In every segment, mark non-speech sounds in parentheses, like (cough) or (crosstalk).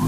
Hey,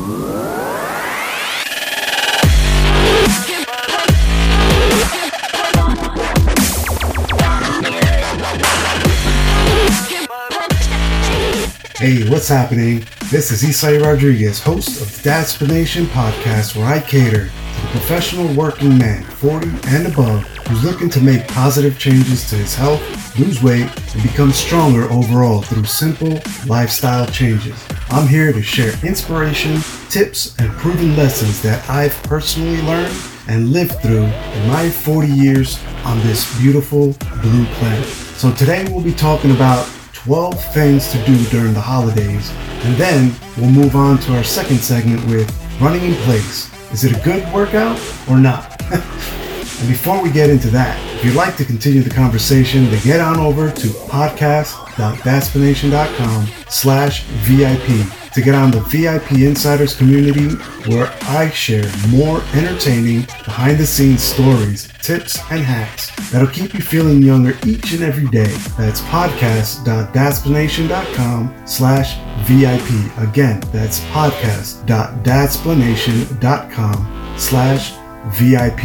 what's happening? This is Isai Rodriguez, host of the Dadsplanation podcast, where I cater to the professional working man, 40 and above, who's looking to make positive changes to his health, lose weight, and become stronger overall through simple lifestyle changes. I'm here to share inspiration, tips, and proven lessons that I've personally learned and lived through in my 40 years on this beautiful blue planet. So today we'll be talking about 12 things to do during the holidays, and then we'll move on to our second segment with running in place. Is it a good workout or not? (laughs) and before we get into that, if you'd like to continue the conversation, then get on over to podcast.dadsplanation.com slash VIP to get on the VIP Insiders community where I share more entertaining behind the scenes stories, tips, and hacks that'll keep you feeling younger each and every day. That's podcast.dadsplanation.com slash VIP. Again, that's podcast.dadsplanation.com slash VIP.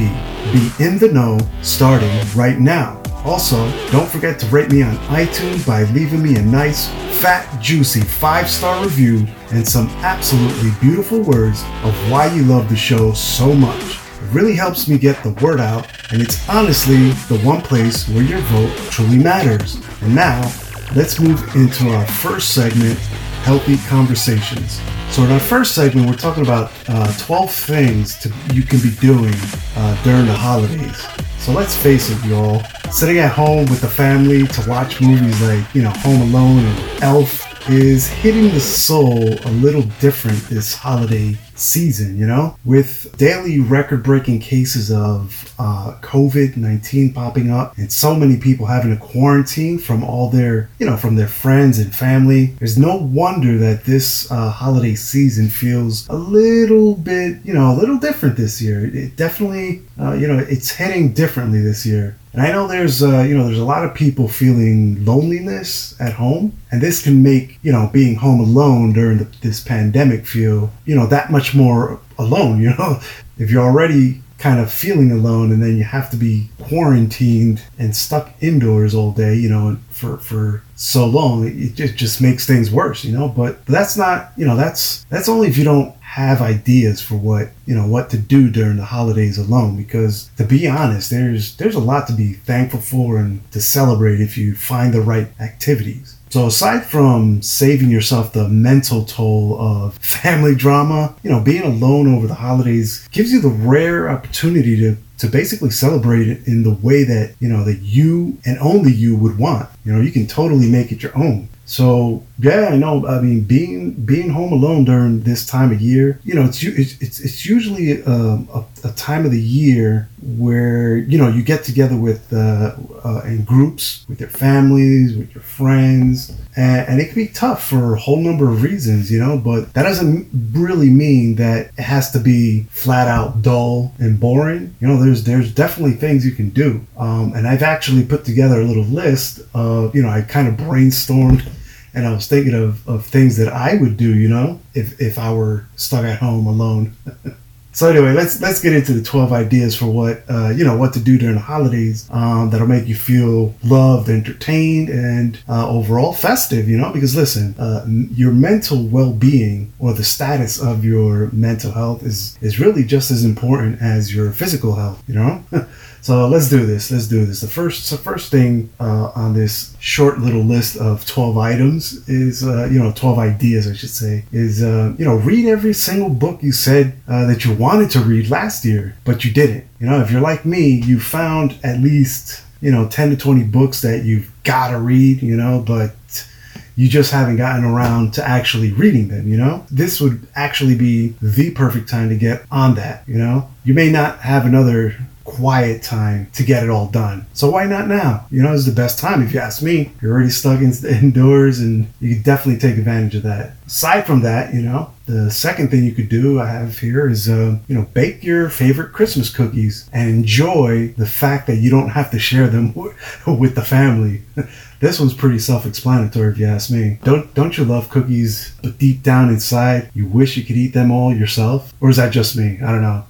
Be in the know starting right now. Also, don't forget to rate me on iTunes by leaving me a nice, fat, juicy five star review and some absolutely beautiful words of why you love the show so much. It really helps me get the word out, and it's honestly the one place where your vote truly matters. And now, let's move into our first segment Healthy Conversations. So, in our first segment, we're talking about uh, 12 things to, you can be doing uh, during the holidays. So, let's face it, y'all. Sitting at home with the family to watch movies like, you know, Home Alone and Elf is hitting the soul a little different this holiday season, you know? With daily record breaking cases of uh, COVID 19 popping up and so many people having to quarantine from all their, you know, from their friends and family, there's no wonder that this uh, holiday season feels a little bit, you know, a little different this year. It definitely, uh, you know, it's hitting differently this year. And I know there's, uh, you know, there's a lot of people feeling loneliness at home, and this can make, you know, being home alone during the, this pandemic feel, you know, that much more alone. (laughs) You know, if you're already kind of feeling alone, and then you have to be quarantined and stuck indoors all day, you know, for for so long, it just just makes things worse. You know, but, but that's not, you know, that's that's only if you don't have ideas for what you know what to do during the holidays alone because to be honest there's there's a lot to be thankful for and to celebrate if you find the right activities so aside from saving yourself the mental toll of (laughs) family drama you know being alone over the holidays gives you the rare opportunity to to basically celebrate it in the way that you know that you and only you would want. You know you can totally make it your own so yeah, I know. I mean, being being home alone during this time of year, you know, it's it's it's usually um, a, a, time of the year where you know you get together with uh, uh, in groups with your families, with your friends, and, and, it can be tough for a whole number of reasons, you know. But that doesn't really mean that it has to be flat out dull and boring. You know, there's there's definitely things you can do, um, and I've actually put together a little list of you know I kind of brainstormed and I was thinking of, of things that I would do, you know, if, if I were stuck at home alone. (laughs) so anyway, let's let's get into the twelve ideas for what uh, you know what to do during the holidays um, that'll make you feel loved, entertained, and uh, overall festive. You know, because listen, uh, your mental well being or the status of your mental health is is really just as important as your physical health. You know. (laughs) So let's do this. Let's do this. The first, the first thing uh, on this short little list of twelve items is, uh, you know, twelve ideas, I should say, is, uh, you know, read every single book you said uh, that you wanted to read last year, but you didn't. You know, if you're like me, you found at least, you know, ten to twenty books that you've got to read. You know, but you just haven't gotten around to actually reading them, you know? This would actually be the perfect time to get on that, you know? You may not have another quiet time to get it all done. So why not now? You know, it's the best time if you ask me. You're already stuck in, (laughs) indoors and you can definitely take advantage of that. Aside from that, you know, the second thing you could do I have here is, uh, you know, bake your favorite Christmas cookies and enjoy the fact that you don't have to share them (laughs) with the family. (laughs) this one's pretty self-explanatory if you ask me. Don't don't you love cookies, but deep down inside you wish you could eat them all yourself? Or is that just me? I don't know.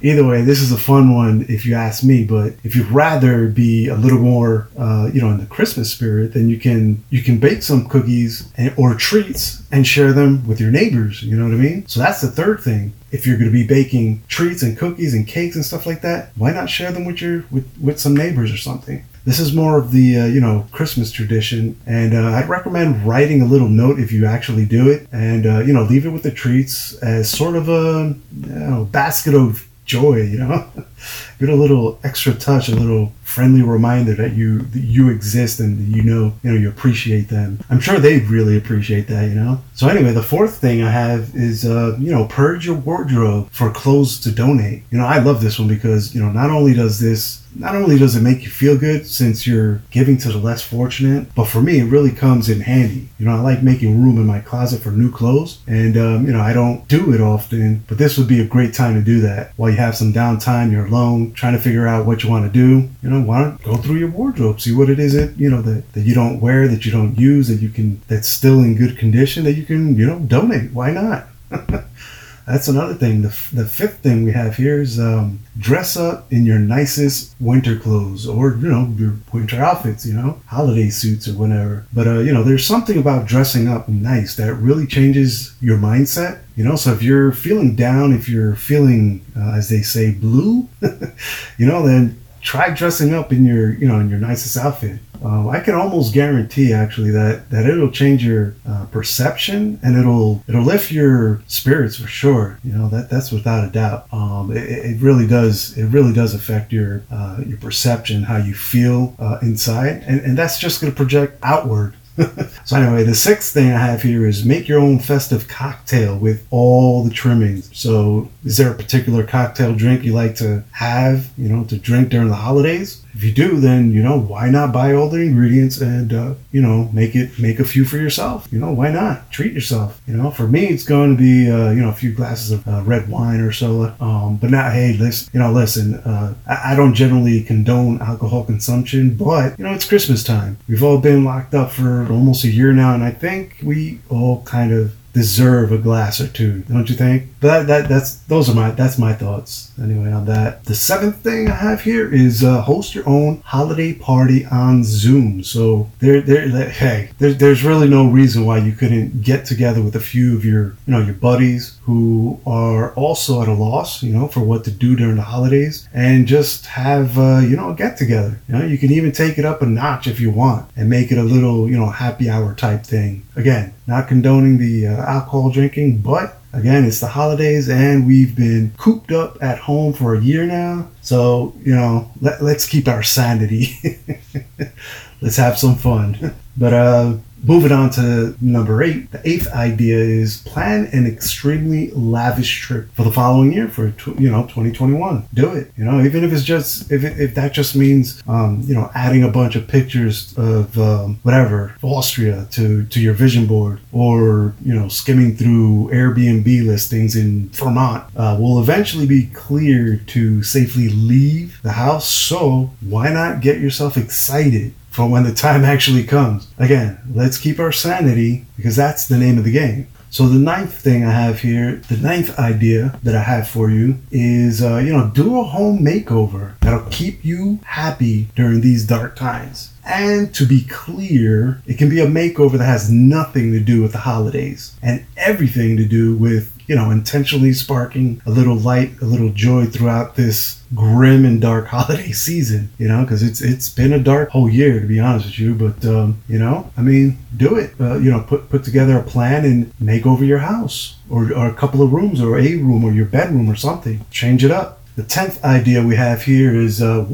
Either way, this is a fun one if you ask me. But if you'd rather be a little more, uh, you know, in the Christmas spirit, then you can you can bake some cookies and, or treats and share them with your neighbors. You know what I mean? So that's the third thing. If you're going to be baking treats and cookies and cakes and stuff like that, why not share them with your with with some neighbors or something? This is more of the uh, you know Christmas tradition, and uh, I'd recommend writing a little note if you actually do it, and uh, you know leave it with the treats as sort of a you know, basket of joy. You know, (laughs) get a little extra touch, a little friendly reminder that you that you exist and you know you know you appreciate them. I'm sure they'd really appreciate that. You know. So anyway, the fourth thing I have is uh, you know purge your wardrobe for clothes to donate. You know, I love this one because you know not only does this not only does it make you feel good since you're giving to the less fortunate, but for me, it really comes in handy. You know, I like making room in my closet for new clothes, and um, you know, I don't do it often, but this would be a great time to do that while you have some downtime, you're alone, trying to figure out what you want to do. You know, why don't go through your wardrobe, see what it is that you know that, that you don't wear, that you don't use, that you can that's still in good condition, that you can you know donate. Why not? (laughs) That's another thing. The, the fifth thing we have here is um, dress up in your nicest winter clothes or, you know, your winter outfits, you know, holiday suits or whatever. But, uh, you know, there's something about dressing up nice that really changes your mindset. You know, so if you're feeling down, if you're feeling, uh, as they say, blue, (laughs) you know, then try dressing up in your, you know, in your nicest outfit uh, I can almost guarantee actually that that it'll change your uh, perception and it'll it'll lift your spirits for sure. You know that that's without a doubt. Um, it, it, really does it really does affect your uh, your perception, how you feel uh, inside, and and that's just going to project outward. (laughs) so anyway, the sixth thing I have here is make your own festive cocktail with all the trimmings. So is there a particular cocktail drink you like to have, you know, to drink during the holidays? if you do, then you know why not buy all the ingredients and uh, you know make it make a few for yourself. You know why not treat yourself. You know for me it's going to be uh, you know a few glasses of uh, red wine or so. Um, but now hey, listen, you know listen, uh, I, I, don't generally condone alcohol consumption, but you know it's Christmas time. We've all been locked up for almost a year now, and I think we all kind of deserve a glass or two, don't you think? But that, that that's those are my that's my thoughts anyway on that. The seventh thing I have here is uh, host your own holiday party on Zoom. So there there hey there, there's really no reason why you couldn't get together with a few of your you know your buddies who are also at a loss you know for what to do during the holidays and just have uh, you know a get together. You know you can even take it up a notch if you want and make it a little you know happy hour type thing. Again, not condoning the uh, alcohol drinking, but again, it's the holidays and we've been cooped up at home for a year now. So, you know, let, let's keep our sanity. (laughs) let's have some fun. But, uh, Moving on to number eight, the eighth idea is plan an extremely lavish trip for the following year for you know 2021. Do it, you know, even if it's just if it, if that just means um, you know adding a bunch of pictures of um, whatever Austria to to your vision board, or you know skimming through Airbnb listings in Vermont, uh, will eventually be clear to safely leave the house. So why not get yourself excited for when the time actually comes. Again, let's keep our sanity because that's the name of the game. So the ninth thing I have here, the ninth idea that I have for you is, uh, you know, do a home makeover that'll keep you happy during these dark times. And to be clear, it can be a makeover that has nothing to do with the holidays and everything to do with you know, intentionally sparking a little light, a little joy throughout this grim and dark (laughs) holiday season, you know, because it's it's been a dark whole year to be honest with you. But um, you know, I mean, do it. Uh, you know, put put together a plan and make over your house or, or a couple of rooms or a room or your bedroom or something. Change it up The tenth idea we have here is uh,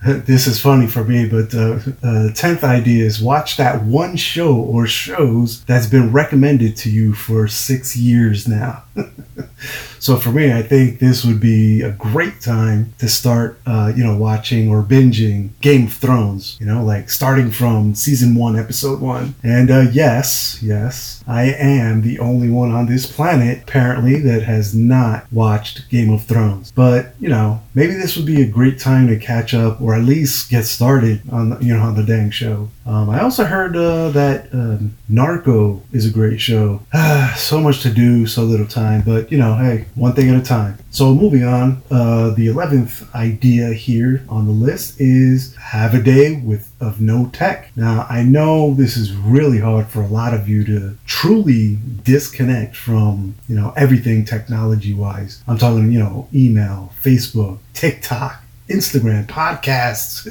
(laughs) this is funny for me, but uh, uh, the tenth idea is watch that one show or shows that's been recommended to you for six years now. (laughs) so for me, I think this would be a great time to start, uh, you know, watching or binging Game of Thrones. You know, like starting from season one, episode one. And uh, yes, yes, I am the only one on this planet apparently that has not watched Game of Thrones. But you know, maybe this would be a great time to catch up or at least get started on the, you know on the dang show. Um, I also heard uh, that um, Narco is a great show. (sighs) so much to do, so little time. But you know, hey, one thing at a time. So moving on, uh, the eleventh idea here on the list is have a day with of no tech. Now I know this is really hard for a lot of you to truly disconnect from you know everything technology wise. I'm talking you know email, Facebook, TikTok, Instagram, podcasts,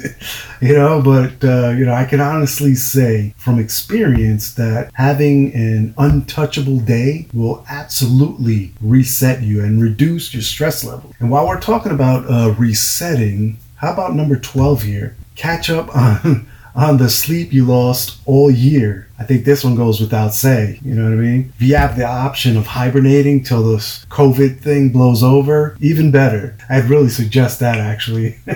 (laughs) you know, but, uh, you know, I can honestly say from experience that having an untouchable day will absolutely reset you and reduce your stress level. And while we're talking about uh, resetting, how about number 12 here? Catch up (laughs) on on the sleep you lost all year. I think this one goes without say. You know what I mean? If you have the option of hibernating till this COVID thing blows over, even better. I'd really suggest that actually. (laughs)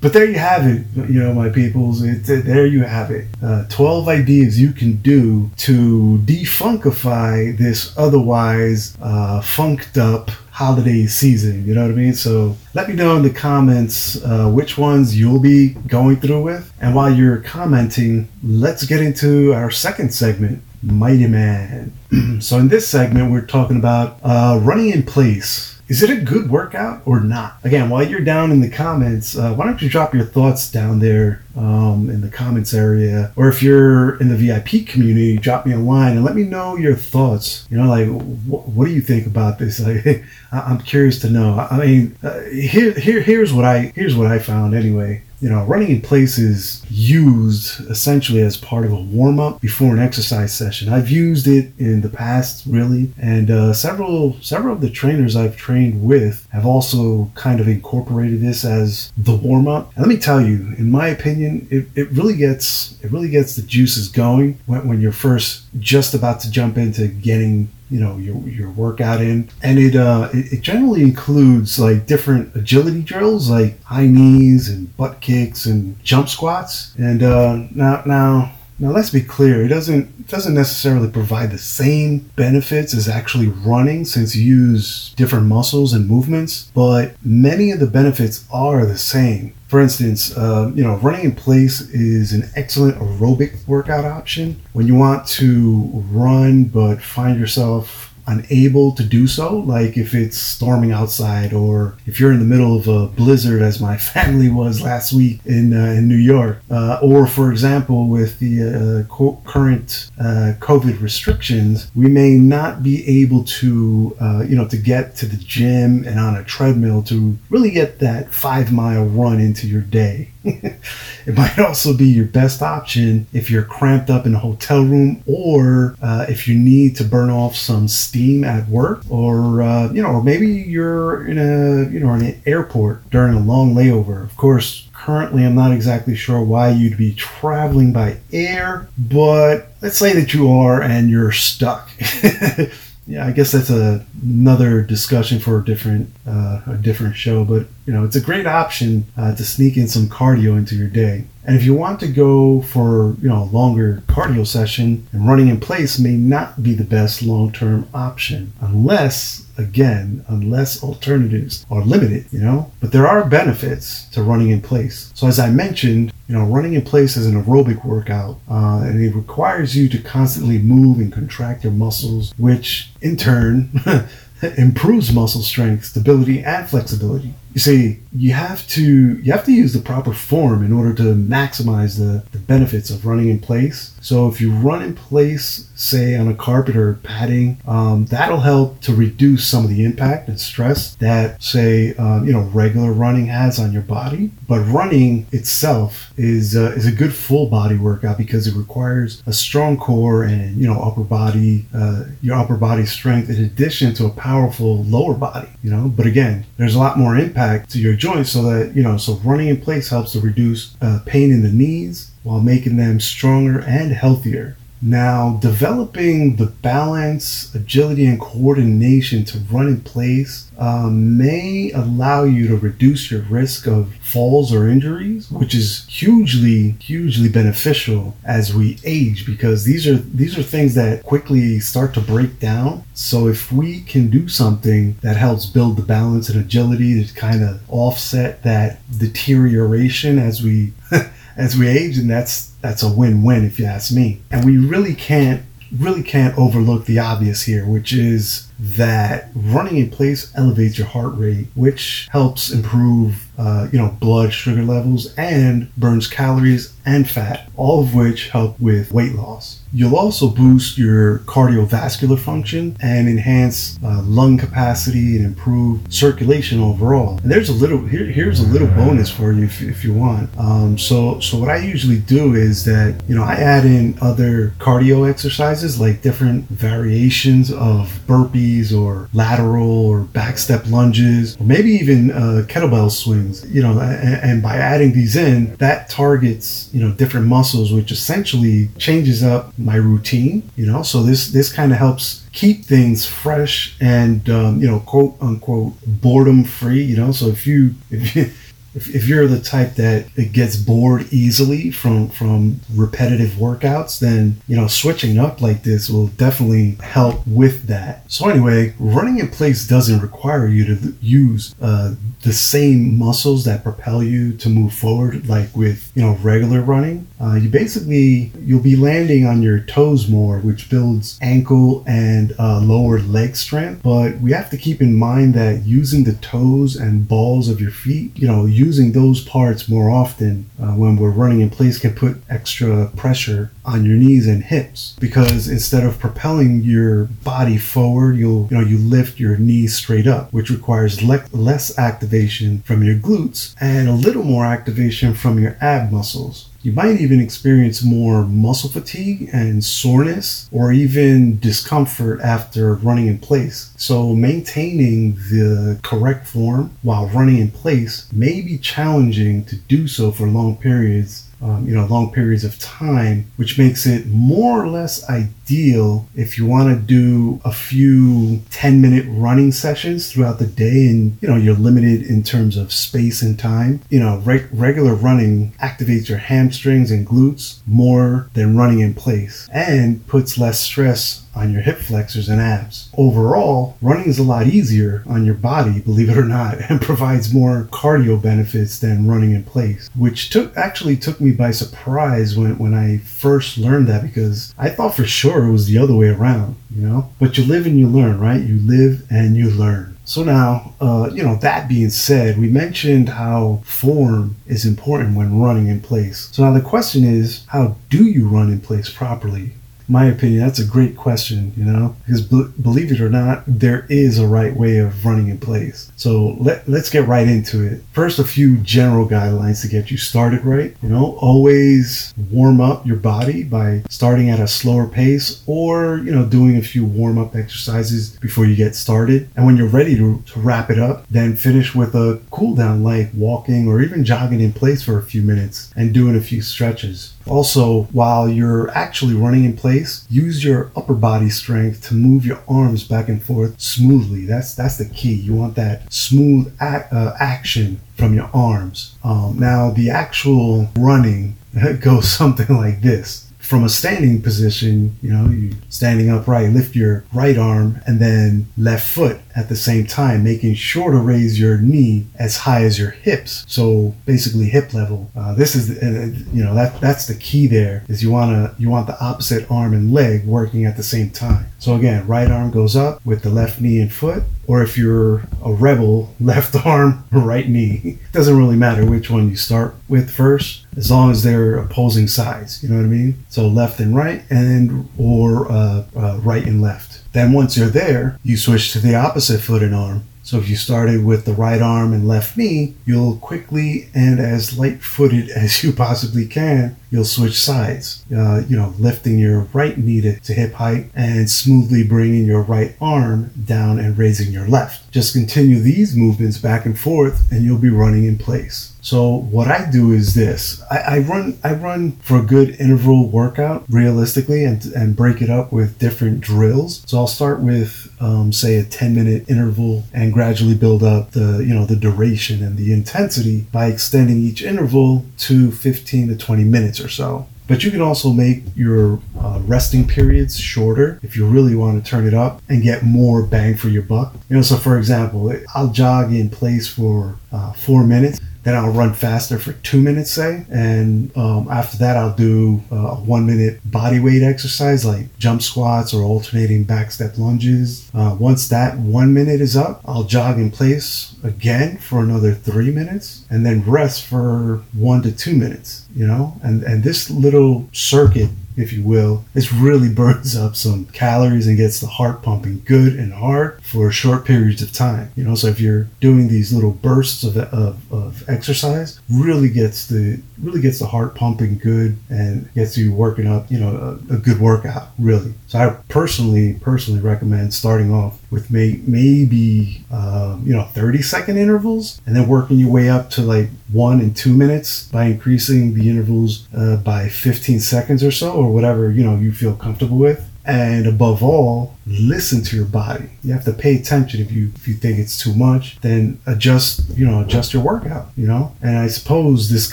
But there you have it, you know, my peoples. It, it, there you have it. Uh, 12 ideas you can do to defunkify this otherwise uh, funked up holiday season. You know what I mean? So let me know in the comments uh, which ones you'll be going through with. And while you're commenting, let's get into our second segment Mighty Man. (clears throat) so in this segment, we're talking about uh, running in place is it a good workout or not? Again, while you're down in the comments, uh, why don't you drop your thoughts down there um, in the comments area, or if you're in the VIP community, drop me a line and let me know your thoughts. You know, like wh- what do you think about this? (laughs) Like, I'm curious to know. I mean, uh, here, here, here's what I here's what I found anyway you know, running in place is used essentially as part of a warm up before an exercise session. I've used it in the past, really, and uh, several several of the trainers I've trained with have also kind of incorporated this as the warm up. Let me tell you, in my opinion, it, it really gets it really gets the juices going when, when you're first just about to jump into getting you know your your workout in. And it uh it, it, generally includes like different agility drills like high knees and butt kicks and jump squats. And uh now now now let's be clear, it doesn't it doesn't necessarily provide the same benefits as actually running since you use different muscles and movements, but many of the benefits are the same. For instance, uh, you know, running in place is an excellent aerobic workout option when you want to run but find yourself unable to do so, like if it's storming outside or if you're in the middle of a blizzard, as my (laughs) family was last week in, uh, in New York, uh, or for example, with the uh, co- current uh, COVID restrictions, we may not be able to, uh, you know, to get to the gym and on a treadmill to really get that five mile run into your day. (laughs) it might also be your best option if you're cramped up in a hotel room or uh, if you need to burn off some steam at work or uh, you know or maybe you're in a you know in an airport during a long layover. Of course currently i'm not exactly sure why you'd be traveling by air but let's say that you are and you're stuck (laughs) yeah, I guess that's a, another discussion for a different uh, a different show. But you know, it's a great option uh, to sneak in some cardio into your day. And if you want to go for you know a longer cardio session, and running in place may not be the best long term option unless again unless alternatives are limited you know? But there are benefits to running in place. So as i mentioned you know running in place is an aerobic workout uh, and it requires you to constantly move and contract your muscles which in turn (laughs) improves muscle strength stability and flexibility you see, you have to you have to use the proper form in order to maximize the, the benefits of running in place. So if you run in place, say on a carpet or padding, um, that'll help to reduce some of the impact and stress that say um, you know regular running has on your body. But running itself is uh, is a good full body workout because it requires a strong core and you know upper body uh, your upper body strength in addition to a powerful lower body. You know, but again, there's a lot more impact to your joints so that you know so running in place helps to reduce uh, pain in the knees while making them stronger and healthier now, developing the balance, agility, and coordination to run in place um, may allow you to reduce your risk of falls or injuries, which is hugely, hugely beneficial as we age because these are these are things that quickly start to break down. So if we can do something that helps build the balance and agility to kind of offset that deterioration as we (laughs) as we age, and that's that's a win-win if you ask me. And we really can't really can't overlook the obvious here, which is that running in place elevates your heart rate, which helps improve, uh, you know, blood sugar levels and burns calories and fat, all of which help with weight loss. You'll also boost your cardiovascular function and enhance uh, lung capacity and improve circulation overall. And there's a little here, here's a little bonus for you if, if you want. Um, so so what I usually do is that you know I add in other cardio exercises like different variations of burpees or lateral or back step lunges or maybe even uh, kettlebell swings. You know, and, and by adding these in, that targets you know different muscles, which essentially changes up my routine. You know, so this this kind of helps keep things fresh and um, you know quote unquote boredom free. You know, so if you if you if, if you're the type that gets bored easily from from repetitive workouts then you know switching up like this will definitely help with that. So anyway running in place doesn't require you to use uh, the same muscles that propel you to move forward like with you know regular running. Uh, you basically you'll be landing on your toes more which builds ankle and uh, lower leg strength. But we have to keep in mind that using the toes and balls of your feet you know using those parts more often uh, when we're running in place can put extra pressure on your knees and hips. Because instead of propelling your body forward you'll you know you lift your knees straight up which requires le- less activation from your glutes and a little more activation from your ab muscles you might even experience more muscle fatigue and soreness or even discomfort after running in place. So, maintaining the correct form while running in place may be challenging to do so for long periods um, you know, long periods of time, which makes it more or less ideal if you want to do a few 10 minute running sessions throughout the day and, you know, you're limited in terms of space and time. You know, re- regular running activates your hamstrings and glutes more than running in place and puts less stress on your hip flexors and abs. Overall, running is a lot easier on your body, believe it or not, (laughs) and provides more cardio benefits than running in place, which took actually took me by surprise when, when I first learned that because I thought for sure it was the other way around, you know? But you live and you learn, right? You live and you learn. So now, uh, you know, that being said, we mentioned how form is important when running in place. So now the question is, how do you run in place properly? My opinion, that's a great question, you know, because believe it or not, there is a right way of running in place. So let, let's get right into it. First, a few general guidelines to get you started right. You know, always warm up your body by starting at a slower pace or, you know, doing a few warm up exercises before you get started. And when you're ready to, to wrap it up, then finish with a cool down like walking or even jogging in place for a few minutes and doing a few stretches. Also, while you're actually running in place, use your upper body strength to move your arms back and forth smoothly. That's that's the key. You want that smooth ac- uh, action from your arms. Um, now, the actual running (laughs) goes (laughs) something like this from a standing position, you know, you standing upright, lift your right arm and then left foot at the same time, making sure to raise your knee as high as your hips. So basically hip level. Uh, this is, uh, you know, that that's the key there is you want to, you want the opposite arm and leg working at the same time. So again, right arm goes up with the left knee and foot, or if you're a rebel, (laughs) left arm, right knee. It (laughs) doesn't really matter which one you start with first, as long as they're opposing sides. You know what I mean? So left and right, and or uh, uh, right and left. Then once you're there, you switch to the opposite foot and arm. So if you started with the right arm and left knee, you'll quickly and as light footed (laughs) as you possibly can, you'll switch sides. Uh, you know, lifting your right knee to, to hip height and smoothly bringing your right arm down and raising your left. Just continue these movements back and forth and you'll be running in place. So what I do is this: I, I, run I run for a good interval workout realistically, and and break it up with different drills. So I'll start with um, say a 10 minute interval and gradually build up the you know the duration and the intensity by extending each interval to 15 to 20 minutes or so. But you can also make your uh, resting periods shorter if you really want to turn it up and get more bang for your buck. You know, so for example, I'll jog in place for uh, four minutes then I'll run faster for two minutes, say, and um, after that I'll do uh, a one minute body weight exercise like jump squats or alternating back step lunges. Uh, once that one minute is up, I'll jog in place again for another three minutes, and then rest for one to two minutes. You know, and and this little circuit if you will, this really (laughs) burns up some calories and gets the heart pumping good and hard for short periods of time. You know, so if you're doing these little bursts of, of, of exercise, really gets the really gets the heart pumping good and gets you working up, you know, a, a good workout, really. So I personally personally recommend starting off with may, maybe um, you know 30 second intervals and then working your way up to like one and two minutes by increasing the intervals uh, by 15 seconds or so or whatever you know you feel comfortable with. And above all listen to your body you have to pay attention if you if you think it's too much then adjust you know adjust your workout you know and i suppose this (laughs)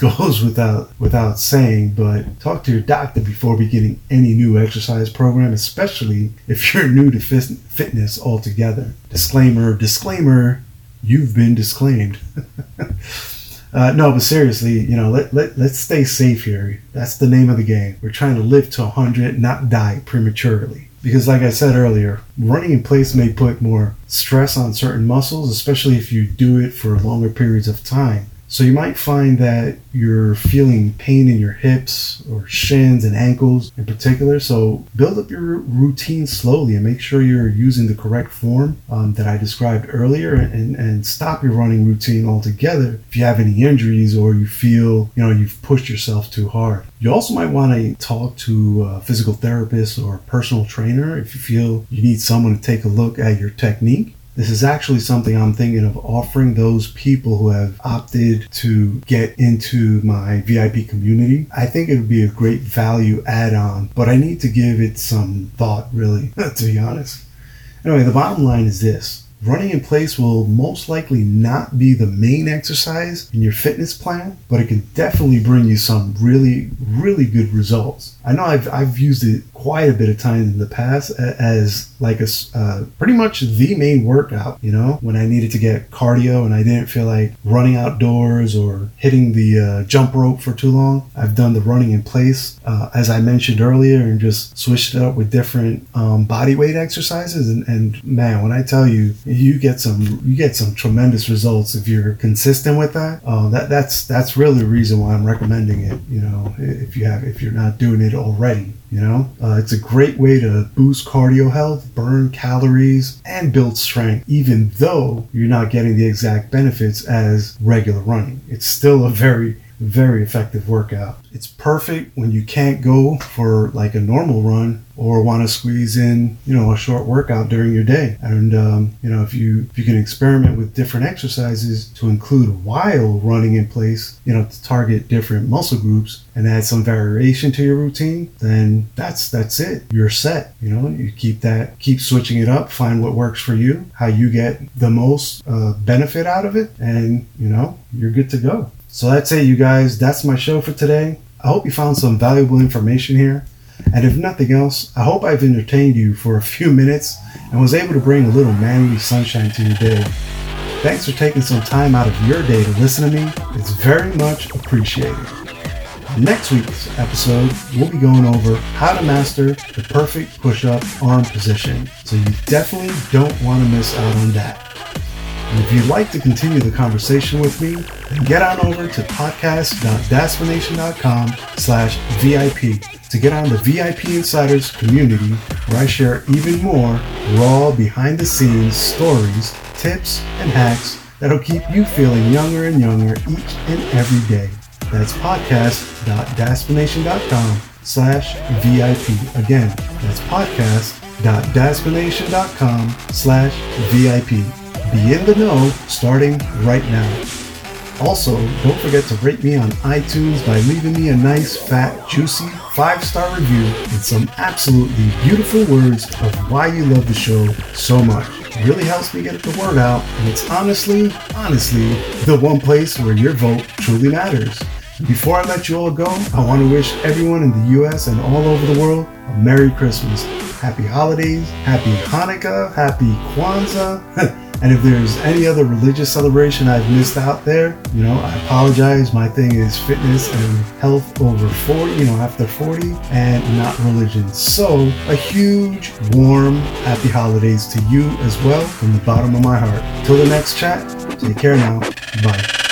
goes without without saying but talk to your doctor before beginning any new exercise program especially if you're (laughs) new to fitness altogether disclaimer disclaimer you've been disclaimed (laughs) Uh, no, but seriously, you know, let, let, let's stay safe here. That's the name of the game. We're trying to live to 100, not die prematurely. Because, like I said earlier, running in place may put more stress on certain muscles, especially if you do it for longer periods of time. So you might find that you're feeling pain in your hips or shins and ankles in particular. So build up your routine slowly and make sure you're using the correct form um, that I described earlier and, and stop your running routine altogether if you have any injuries or you feel, you know, you've pushed yourself too hard. You also might want to talk to a physical therapist or a personal trainer if you feel you need someone to take a look at your technique. This is actually something I'm thinking of offering those people who have opted to get into my VIP community. I think it would be a great value add on, but I need to give it some thought, really, (laughs) to be honest. Anyway, the bottom line is this Running in place will most likely not be the main exercise in your fitness plan, but it can definitely bring you some really, really good results. I know I've, I've used it quite a bit of times in the past as like a uh, pretty much the main workout, you know, when I needed to get cardio and I didn't feel like running outdoors or hitting the uh, jump rope for too long. I've done the running in place, uh, as I mentioned earlier, and just switched it up with different um, body weight exercises. And, and man, when I tell you, you get some you get some tremendous results if you're consistent with that. Uh, that that's that's really the reason why I'm recommending it. You know, if you have if you're not doing it already. You know, uh, it's a great way to boost cardio health, burn calories, and build strength, even though you're not getting the exact benefits as regular running. It's still a very very effective workout. It's perfect when you can't go for like a normal run or want to squeeze in, you know, a short workout during your day. And um, you know, if you if you can experiment with different exercises to include while running in place, you know, to target different muscle groups and add some variation to your routine, then that's that's it. You're set. You know, you keep that, keep switching it up, find what works for you, how you get the most uh, benefit out of it, and you know, you're good to go. So that's it, you guys. That's my show for today. I hope you found some valuable information here. And if nothing else, I hope I've entertained you for a few minutes and was able to bring a little manly sunshine to your day. Thanks for taking some time out of your day to listen to me. It's very much appreciated. Next week's episode, we'll be going over how to master the perfect push up arm position. So you definitely don't want to miss out on that. And if you'd like to continue the conversation with me, then get on over to podcast.dadsplanation.com slash VIP to get on the VIP Insiders community where I share even more raw behind the scenes stories, tips, and hacks that'll keep you feeling younger and younger each and every day. That's podcast.dadsplanation.com slash VIP. Again, that's podcast.dadsplanation.com slash VIP. Be in the know starting right now. Also, don't forget to rate me on iTunes by leaving me a nice, fat, juicy five star review and some absolutely beautiful words of why you love the show so much. It really helps me get the word out, and it's honestly, honestly, the one place where your vote truly matters. Before I let you all go, I want to wish everyone in the US and all over the world a Merry Christmas, Happy Holidays, Happy Hanukkah, Happy Kwanzaa. (laughs) And if there's any other religious celebration I've missed out there, you know, I apologize. My thing is fitness and health over 40, you know, after 40 and not religion. So a huge, warm, happy holidays to you as well from the bottom of my heart. Till the next chat, take care now. Bye.